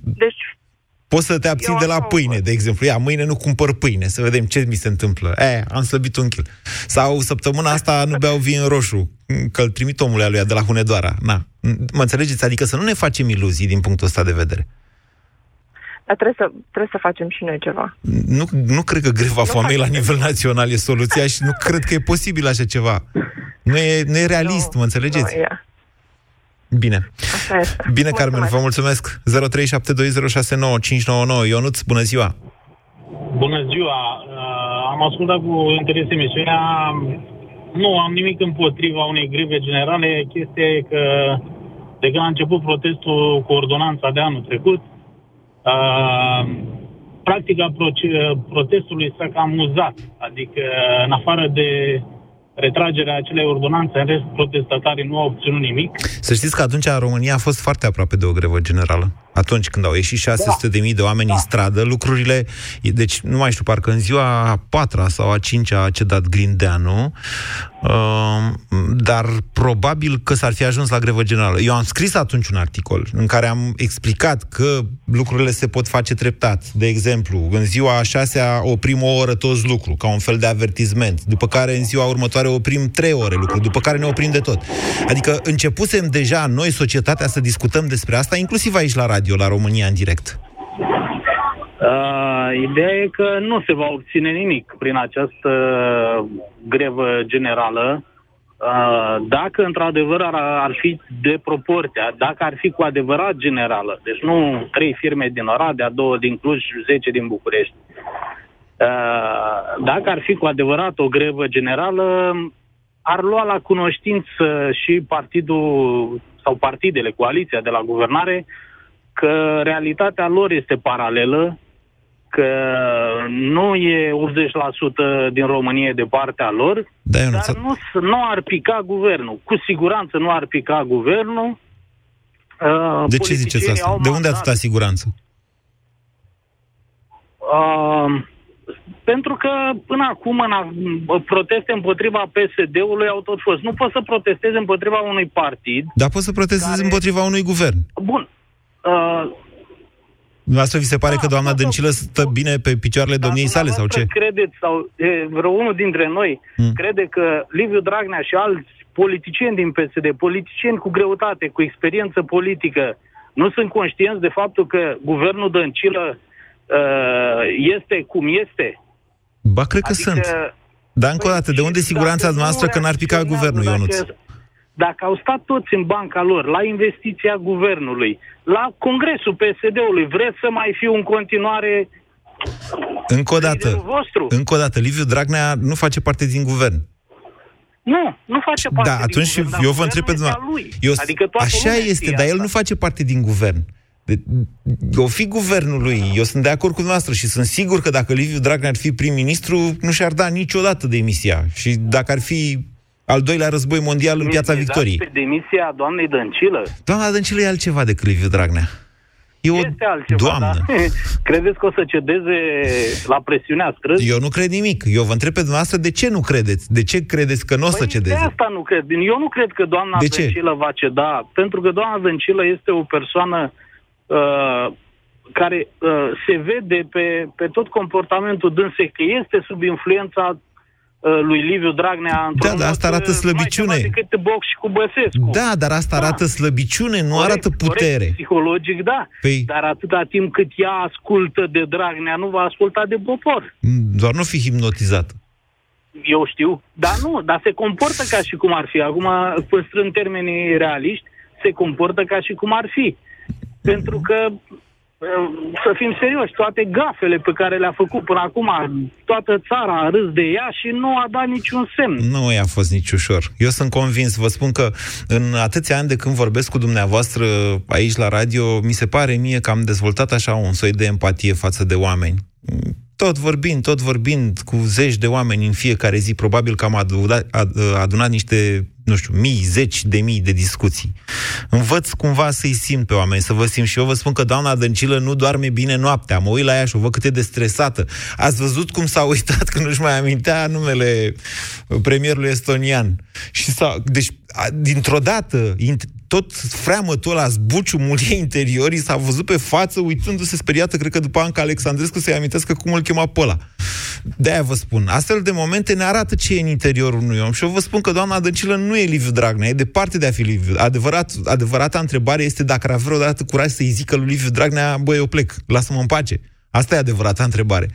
Deci, Poți să te abții Eu de la așa o pâine, de exemplu. Ia, mâine nu cumpăr pâine, să vedem ce mi se întâmplă. E, am slăbit un kil. Sau săptămâna asta nu beau vin roșu, că îl trimit omul aluia de la Hunedoara. Na. Mă înțelegeți? Adică să nu ne facem iluzii din punctul ăsta de vedere. dar trebuie să, trebuie să facem și noi ceva. Nu, nu cred că greva foamei la nivel național e soluția și nu cred că e posibil așa ceva. Nu e, nu e realist, mă înțelegeți? Nu, e. Bine. Așa este. Bine, Carmen, vă mulțumesc. 0372069599. Ionuț, bună ziua! Bună ziua! Uh, am ascultat cu interes emisiunea. Nu am nimic împotriva unei greve generale. Chestia e că de când a început protestul cu ordonanța de anul trecut, uh, practica proce- protestului s-a cam muzat. Adică, în afară de retragerea acelei ordonanțe, în rest, protestatarii nu au obținut nimic. Să știți că atunci România a fost foarte aproape de o grevă generală. Atunci când au ieșit 600 de mii de oameni da. în stradă, lucrurile, deci nu mai știu, parcă în ziua a patra sau a cincea a cedat Grindeanu, uh, dar probabil că s-ar fi ajuns la grevă generală. Eu am scris atunci un articol în care am explicat că lucrurile se pot face treptat. De exemplu, în ziua a șasea oprim o oră toți lucru, ca un fel de avertizment, după care în ziua următoare oprim trei ore lucru, după care ne oprim de tot. Adică începusem deja noi, societatea, să discutăm despre asta, inclusiv aici la radio, la România în direct. Uh, ideea e că nu se va obține nimic prin această grevă generală. Uh, dacă într-adevăr ar, ar fi de proporția, dacă ar fi cu adevărat generală, deci nu trei firme din Oradea, două din Cluj, zece din București, uh, dacă ar fi cu adevărat o grevă generală, ar lua la cunoștință și partidul sau partidele, coaliția de la guvernare, că realitatea lor este paralelă, că nu e 80% din România de partea lor, da, dar nu, nu ar pica guvernul. Cu siguranță nu ar pica guvernul. Uh, de ce ziceți asta? De unde atâta siguranță? Uh, pentru că până acum în a, proteste împotriva PSD-ului au tot fost. Nu poți să protestezi împotriva unui partid. Dar poți să protestezi care... împotriva unui guvern. Bun. Uh, Asta vi se pare da, că doamna Dăncilă stă bine pe picioarele da, domniei sale sau ce? credeți, sau e, vreo unul dintre noi hmm. crede că Liviu Dragnea și alți politicieni din PSD, politicieni cu greutate, cu experiență politică, nu sunt conștienți de faptul că guvernul Dăncilă uh, este cum este? Ba, cred că adică, sunt. Dar încă o dată, de unde siguranța noastră că n-ar pica guvernul, Ionuț? Dacă au stat toți în banca lor, la investiția guvernului, la congresul PSD-ului, vreți să mai fiu în continuare încă o dată, vostru? încă o dată, Liviu Dragnea nu face parte din guvern. Nu, nu face parte da, atunci din guvern, eu vă întreb pe dumneavoastră. Adică așa este, dar el nu face parte din guvern. De, o fi guvernul lui, eu sunt de acord cu dumneavoastră și sunt sigur că dacă Liviu Dragnea ar fi prim-ministru, nu și-ar da niciodată demisia. Și dacă ar fi al doilea război mondial în piața Victoriei. pe demisia doamnei Dăncilă? Doamna Dăncilă e altceva decât Liviu Dragnea. E o este altceva, doamnă. Da? Credeți că o să cedeze la presiunea străzii? Eu nu cred nimic. Eu vă întreb pe dumneavoastră de ce nu credeți? De ce credeți că nu o păi să cedeze? De asta nu cred. Eu nu cred că doamna de Dăncilă ce? va ceda, pentru că doamna Dăncilă este o persoană uh, care uh, se vede pe, pe tot comportamentul dânsei că este sub influența Uh, lui Liviu Dragnea Da, dar asta arată slăbiciune. Mai decât box și cu Băsescu. Da, dar asta da. arată slăbiciune, nu corect, arată putere. Corect, psihologic, da. Păi... Dar atâta timp cât ea ascultă de Dragnea, nu va asculta de popor. Mm, doar nu fi hipnotizată. Eu știu, dar nu, dar se comportă ca și cum ar fi. Acum, păstrând termenii realiști, se comportă ca și cum ar fi. Pentru că să fim serioși, toate gafele pe care le-a făcut până acum, toată țara a râs de ea și nu a dat niciun semn. Nu i-a fost nici ușor. Eu sunt convins, vă spun că în atâția ani de când vorbesc cu dumneavoastră aici la radio, mi se pare mie că am dezvoltat așa un soi de empatie față de oameni tot vorbind, tot vorbind cu zeci de oameni în fiecare zi, probabil că am adunat, adunat niște, nu știu, mii, zeci de mii de discuții. Învăț cumva să-i simt pe oameni, să vă simt și eu vă spun că doamna Dăncilă nu doarme bine noaptea. Mă uit la ea și o văd cât e de stresată. Ați văzut cum s-a uitat că nu-și mai amintea numele premierului estonian. Și s-a, deci, dintr-o dată, tot freamătul ăla, zbuciumul ei interiorii s-a văzut pe față, uitându-se speriată, cred că după Anca Alexandrescu să-i amintească cum îl chema pe ăla. De-aia vă spun. Astfel de momente ne arată ce e în interiorul unui om. Și eu vă spun că doamna Dăncilă nu e Liviu Dragnea, e departe de a fi Liviu. Adevărat, adevărata întrebare este dacă ar avea vreodată curaj să-i zică lui Liviu Dragnea, băi, eu plec, lasă-mă în pace. Asta e adevărata întrebare. 0372069599.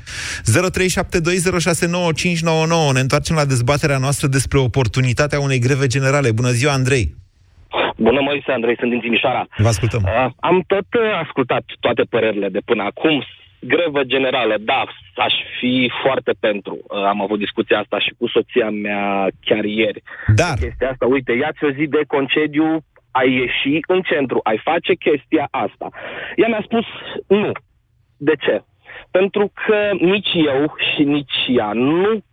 Ne întoarcem la dezbaterea noastră despre oportunitatea unei greve generale. Bună ziua, Andrei! Bună, Moise, Andrei, sunt din Timișoara. Vă ascultăm. Uh, am tot uh, ascultat toate părerile de până acum. Grevă generală, da, aș fi foarte pentru. Uh, am avut discuția asta și cu soția mea chiar ieri. Dar... Chestia asta, uite, ia-ți o zi de concediu, ai ieși în centru, ai face chestia asta. Ea mi-a spus nu. De ce? Pentru că nici eu și nici ea nu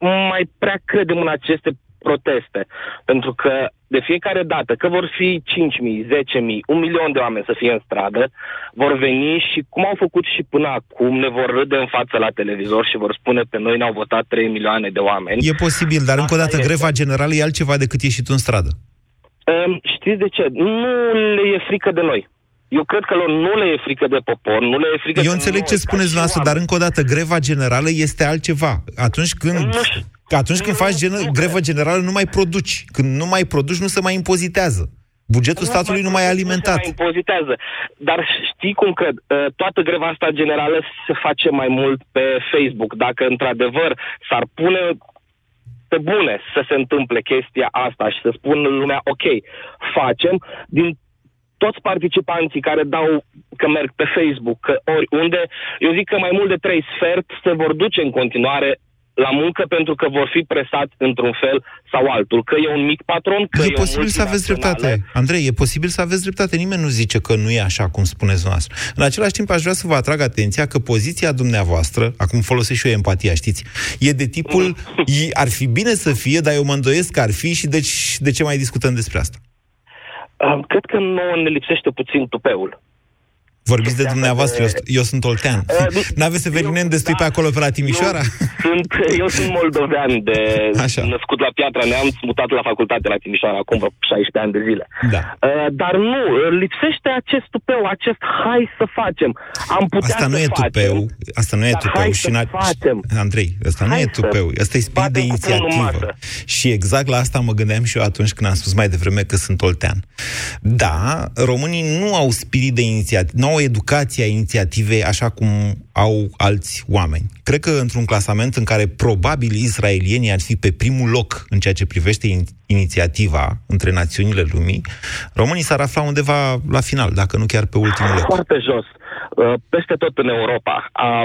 mai prea credem în aceste proteste. Pentru că de fiecare dată, că vor fi 5.000, 10.000, un milion de oameni să fie în stradă, vor veni și cum au făcut și până acum, ne vor râde în față la televizor și vor spune pe noi ne-au votat 3 milioane de oameni. E posibil, dar încă o dată, greva generală e altceva decât ieșit în stradă. Um, știți de ce? Nu le e frică de noi. Eu cred că lor nu le e frică de popor, nu le e frică Eu de înțeleg noi, ce ca spuneți și dumneavoastră, dar oameni. încă o dată, greva generală este altceva. Atunci când, atunci când faci gen, grevă generală, nu mai produci. Când nu mai produci, nu se mai impozitează. Bugetul statului nu mai e alimentat. mai impozitează. Dar știi cum cred? Uh, Toată greva asta generală se face mai mult pe Facebook. Dacă într-adevăr s-ar pune pe bune să se întâmple chestia asta și să spună lumea, ok, facem, din toți participanții care dau că merg pe Facebook, că oriunde, eu zic că mai mult de trei sfert se vor duce în continuare la muncă pentru că vor fi presați într-un fel sau altul. Că e un mic patron, că E e, o posibil să aveți multinațională. dreptate. Andrei, e posibil să aveți dreptate. Nimeni nu zice că nu e așa cum spuneți noastră. În același timp, aș vrea să vă atrag atenția că poziția dumneavoastră, acum folosesc și eu empatia, știți, e de tipul, "I- ar fi bine să fie, dar eu mă îndoiesc că ar fi și deci de ce mai discutăm despre asta? Uh, Cred că nouă ne lipsește puțin tupeul. Vorbiți de dumneavoastră, eu, sunt- eu sunt oltean. N-aveți să veninem destui pe acolo, pe la Timișoara? Sunt, eu sunt moldovean, de Așa. născut la Piatra Neamț, mutat la facultate la Timișoara acum vreo 16 ani de zile. Da. Uh, dar nu, lipsește acest tupeu, acest hai să facem. Am putea Asta nu să e facem, tupeu, asta nu e dar tupeu hai și să n- facem. Andrei, asta nu Hai e să tupeu, asta e spirit de batem cu pumnul în inițiativă. masă. Și exact la asta mă gândeam și eu atunci când am spus mai devreme că sunt oltean. Da, românii nu au spirit de inițiativă, nu au educația inițiativei așa cum au alți oameni. Cred că într-un clasament în care probabil israelienii ar fi pe primul loc în ceea ce privește in- inițiativa între națiunile lumii, românii s-ar afla undeva la final, dacă nu chiar pe ultimul loc. Foarte jos. Uh, Peste tot în Europa. A,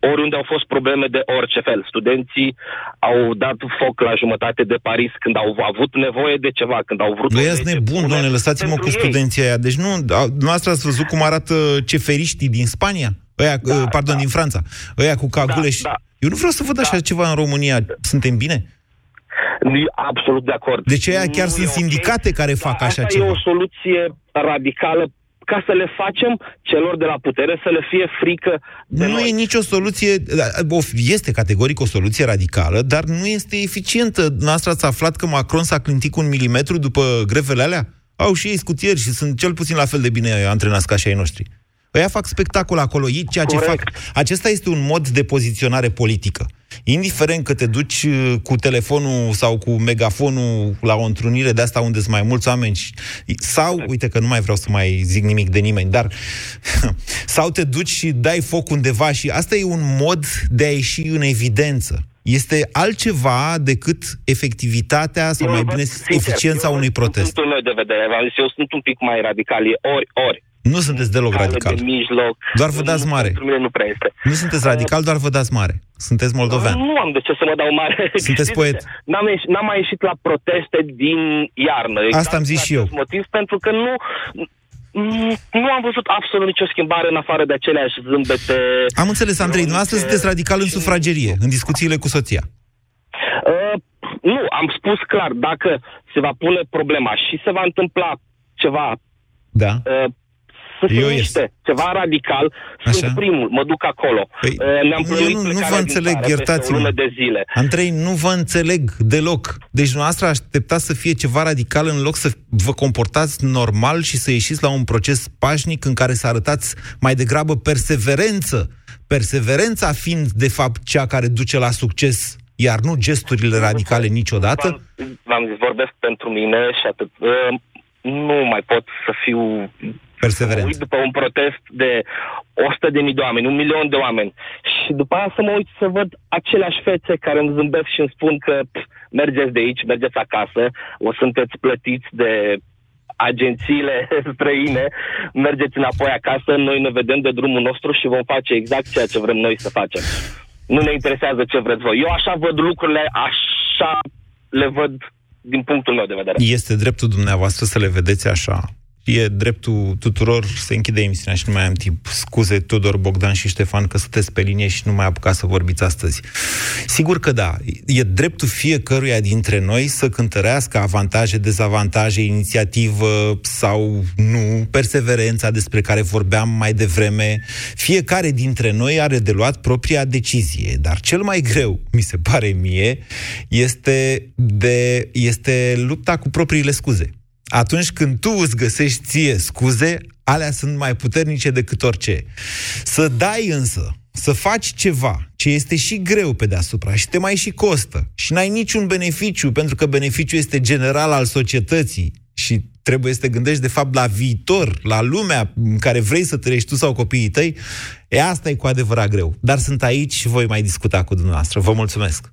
oriunde au fost probleme de orice fel. Studenții au dat foc la jumătate de Paris când au avut nevoie de ceva, când au vrut... Nu o ești lege nebun, bună doamne, lăsați-mă pentru cu ei. studenții aia. Deci nu, a, noastră ați văzut cum arată ceferiștii din Spania? Ăia, da, pardon, da. din Franța. Ăia cu cagule da, și... Da. Eu nu vreau să văd așa ceva în România. Suntem bine? Absolut de acord. Deci ăia chiar Nu sunt e ok, sindicate care fac dar așa asta ceva. e o soluție radicală ca să le facem celor de la putere să le fie frică de Nu noi. e nicio soluție, of, este categoric o soluție radicală, dar nu este eficientă. Noastră ați aflat că Macron s-a clintit cu un milimetru după grevele alea? Au și ei scutieri și sunt cel puțin la fel de bine antrenați ca și ai noștri. Ăia fac spectacol acolo, ei ceea ce fac. Acesta este un mod de poziționare politică. Indiferent că te duci uh, cu telefonul sau cu megafonul la o întrunire de asta unde sunt mai mulți oameni și- sau, uite că nu mai vreau să mai zic nimic de nimeni, dar sau te duci și dai foc undeva și asta e un mod de a ieși în evidență. Este altceva decât efectivitatea sau Eu mai văd, bine sincer, eficiența eu unui văd protest. Din punctul meu de vedere, v-am zis, eu sunt un pic mai radical, e ori, ori. Nu sunteți deloc Cale radical. De mijloc. Doar vă dați Nu, mare. Pentru mine nu prea este. Nu sunteți radical, doar vă dați mare. Sunteți moldovean. Nu am de ce să mă dau mare. Sunteți Știți poet. de ce? N-am, ieșit, n-am mai ieșit la proteste din iarnă. Asta am zis din și eu. acest motiv, pentru că nu... Nu am văzut absolut nicio schimbare în afară de aceleași zâmbete. Am înțeles, Andrei, dumneavoastră sunteți radical în sufragerie, în discuțiile cu soția. Uh, nu, am spus clar, dacă se va pune problema și se va întâmpla ceva Da. uh, să se Eu ies. miște, ceva radical, sunt primul, mă duc acolo. Păi, uh, ne-am eu plănuit nu- nu plecarea vă din înțeleg, țară peste iertați-mă. O lună de zile. Andrei, nu vă înțeleg deloc. Deci dumneavoastră așteptați să fie ceva radical în loc să vă comportați normal și să ieșiți la un proces pașnic în care să arătați mai degrabă perseverență. Perseverența fiind, de fapt, cea care duce la succes, iar nu gesturile radicale niciodată. V-am zis, vorbesc pentru mine și atât. Uh, Nu mai pot să fiu Perseverent. uit după un protest de 100 de mii de oameni, un milion de oameni. Și după aia să mă uit să văd aceleași fețe care îmi zâmbesc și îmi spun că pf, mergeți de aici, mergeți acasă, o sunteți plătiți de agențiile străine, mergeți înapoi acasă, noi ne vedem de drumul nostru și vom face exact ceea ce vrem noi să facem. Nu ne interesează ce vreți voi. Eu așa văd lucrurile, așa le văd din punctul meu de vedere. Este dreptul dumneavoastră să le vedeți așa. E dreptul tuturor să închide emisiunea și nu mai am timp. Scuze, Tudor, Bogdan și Ștefan, că sunteți pe linie și nu mai apucat să vorbiți astăzi. Sigur că da, e dreptul fiecăruia dintre noi să cântărească avantaje, dezavantaje, inițiativă sau nu, perseverența despre care vorbeam mai devreme. Fiecare dintre noi are de luat propria decizie, dar cel mai greu, mi se pare mie, este, de, este lupta cu propriile scuze atunci când tu îți găsești ție scuze, alea sunt mai puternice decât orice. Să dai însă, să faci ceva ce este și greu pe deasupra și te mai și costă și n-ai niciun beneficiu, pentru că beneficiul este general al societății și trebuie să te gândești de fapt la viitor, la lumea în care vrei să trăiești tu sau copiii tăi, e asta e cu adevărat greu. Dar sunt aici și voi mai discuta cu dumneavoastră. Vă mulțumesc!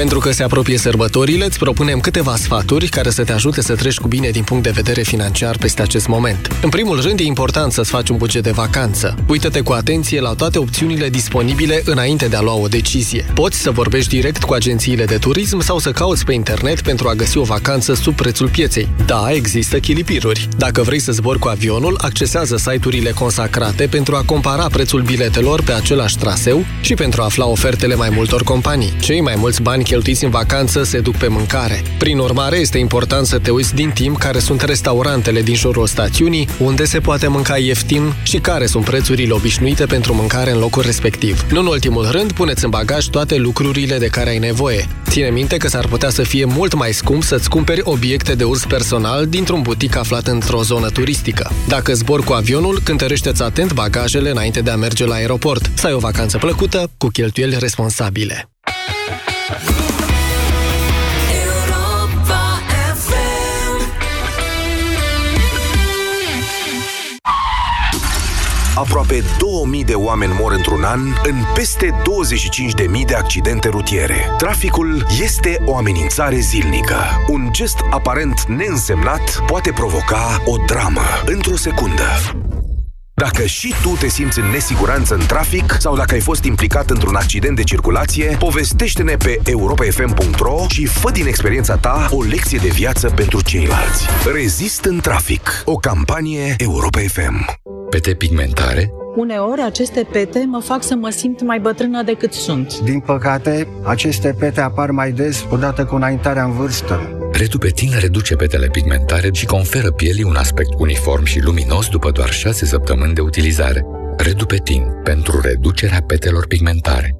Pentru că se apropie sărbătorile, îți propunem câteva sfaturi care să te ajute să treci cu bine din punct de vedere financiar peste acest moment. În primul rând, e important să-ți faci un buget de vacanță. Uită-te cu atenție la toate opțiunile disponibile înainte de a lua o decizie. Poți să vorbești direct cu agențiile de turism sau să cauți pe internet pentru a găsi o vacanță sub prețul pieței. Da, există chilipiruri. Dacă vrei să zbori cu avionul, accesează site-urile consacrate pentru a compara prețul biletelor pe același traseu și pentru a afla ofertele mai multor companii. Cei mai mulți bani cheltuiți în vacanță se duc pe mâncare. Prin urmare, este important să te uiți din timp care sunt restaurantele din jurul stațiunii, unde se poate mânca ieftin și care sunt prețurile obișnuite pentru mâncare în locul respectiv. Nu în ultimul rând, puneți în bagaj toate lucrurile de care ai nevoie. Ține minte că s-ar putea să fie mult mai scump să-ți cumperi obiecte de uz personal dintr-un butic aflat într-o zonă turistică. Dacă zbor cu avionul, cântărește-ți atent bagajele înainte de a merge la aeroport. Să ai o vacanță plăcută, cu cheltuieli responsabile. Aproape 2000 de oameni mor într-un an în peste 25.000 de accidente rutiere. Traficul este o amenințare zilnică. Un gest aparent neînsemnat poate provoca o dramă într-o secundă. Dacă și tu te simți în nesiguranță în trafic sau dacă ai fost implicat într-un accident de circulație, povestește-ne pe europafm.ro și fă din experiența ta o lecție de viață pentru ceilalți. Rezist în trafic. O campanie Europa FM. Pete pigmentare? Uneori aceste pete mă fac să mă simt mai bătrână decât sunt. Din păcate, aceste pete apar mai des odată cu înaintarea în vârstă. Redupetin reduce petele pigmentare și conferă pielii un aspect uniform și luminos după doar 6 săptămâni de utilizare. Redupetin pentru reducerea petelor pigmentare.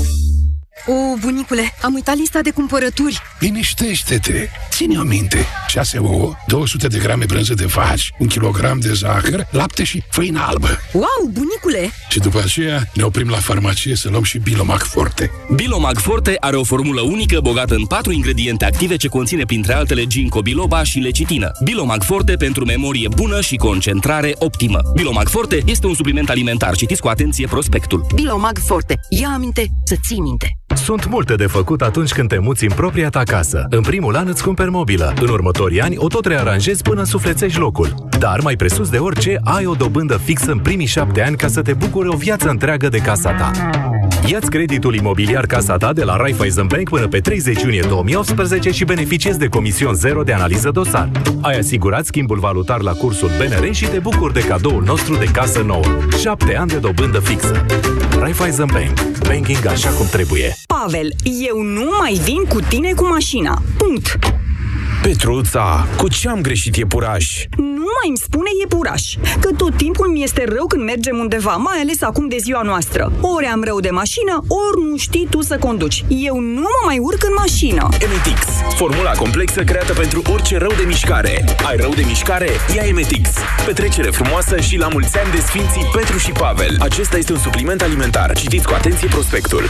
O, bunicule, am uitat lista de cumpărături. Liniștește-te! Ține-o minte. 6 ouă, 200 de grame brânză de vaci, un kilogram de zahăr, lapte și făină albă. Wow, bunicule! Și după aceea ne oprim la farmacie să luăm și Bilomag Forte. Bilomag Forte are o formulă unică bogată în patru ingrediente active ce conține printre altele ginkgo biloba și lecitină. Bilomag Forte pentru memorie bună și concentrare optimă. Bilomag Forte este un supliment alimentar. Citiți cu atenție prospectul. Bilomag Forte. Ia aminte să ții minte. Sunt multe de făcut atunci când te muți în propria ta casă. În primul an îți cumperi mobilă. În următorii ani o tot rearanjezi până suflețești locul. Dar mai presus de orice, ai o dobândă fixă în primii șapte ani ca să te bucuri o viață întreagă de casa ta. Iați creditul imobiliar Casa Ta de la Raiffeisen Bank până pe 30 iunie 2018 și beneficiezi de comision zero de analiză dosar. Ai asigurat schimbul valutar la cursul BNR și te bucuri de cadoul nostru de casă nouă. 7 ani de dobândă fixă. Raiffeisen Bank. Banking așa cum trebuie. Pavel, eu nu mai vin cu tine cu mașina. Punct. Petruța, cu ce am greșit iepuraș? Nu mai îmi spune iepuraș, că tot timpul mi este rău când mergem undeva, mai ales acum de ziua noastră. Ori am rău de mașină, ori nu știi tu să conduci. Eu nu mă mai urc în mașină. Emetix, formula complexă creată pentru orice rău de mișcare. Ai rău de mișcare? Ia Emetix. Petrecere frumoasă și la mulți ani de Sfinții Petru și Pavel. Acesta este un supliment alimentar. Citiți cu atenție prospectul.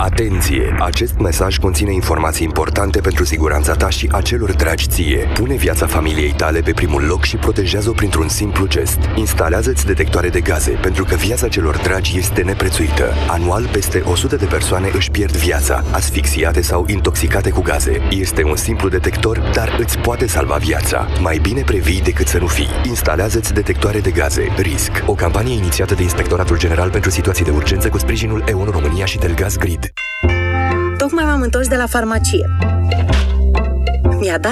Atenție! Acest mesaj conține informații importante pentru siguranța ta și a celor dragi ție. Pune viața familiei tale pe primul loc și protejează-o printr-un simplu gest. Instalează-ți detectoare de gaze, pentru că viața celor dragi este neprețuită. Anual, peste 100 de persoane își pierd viața, asfixiate sau intoxicate cu gaze. Este un simplu detector, dar îți poate salva viața. Mai bine previi decât să nu fii. Instalează-ți detectoare de gaze. RISC. O campanie inițiată de Inspectoratul General pentru Situații de Urgență cu sprijinul EON România și Telgaz Grid. Tocmai m-am întors de la farmacie. Mi-a dat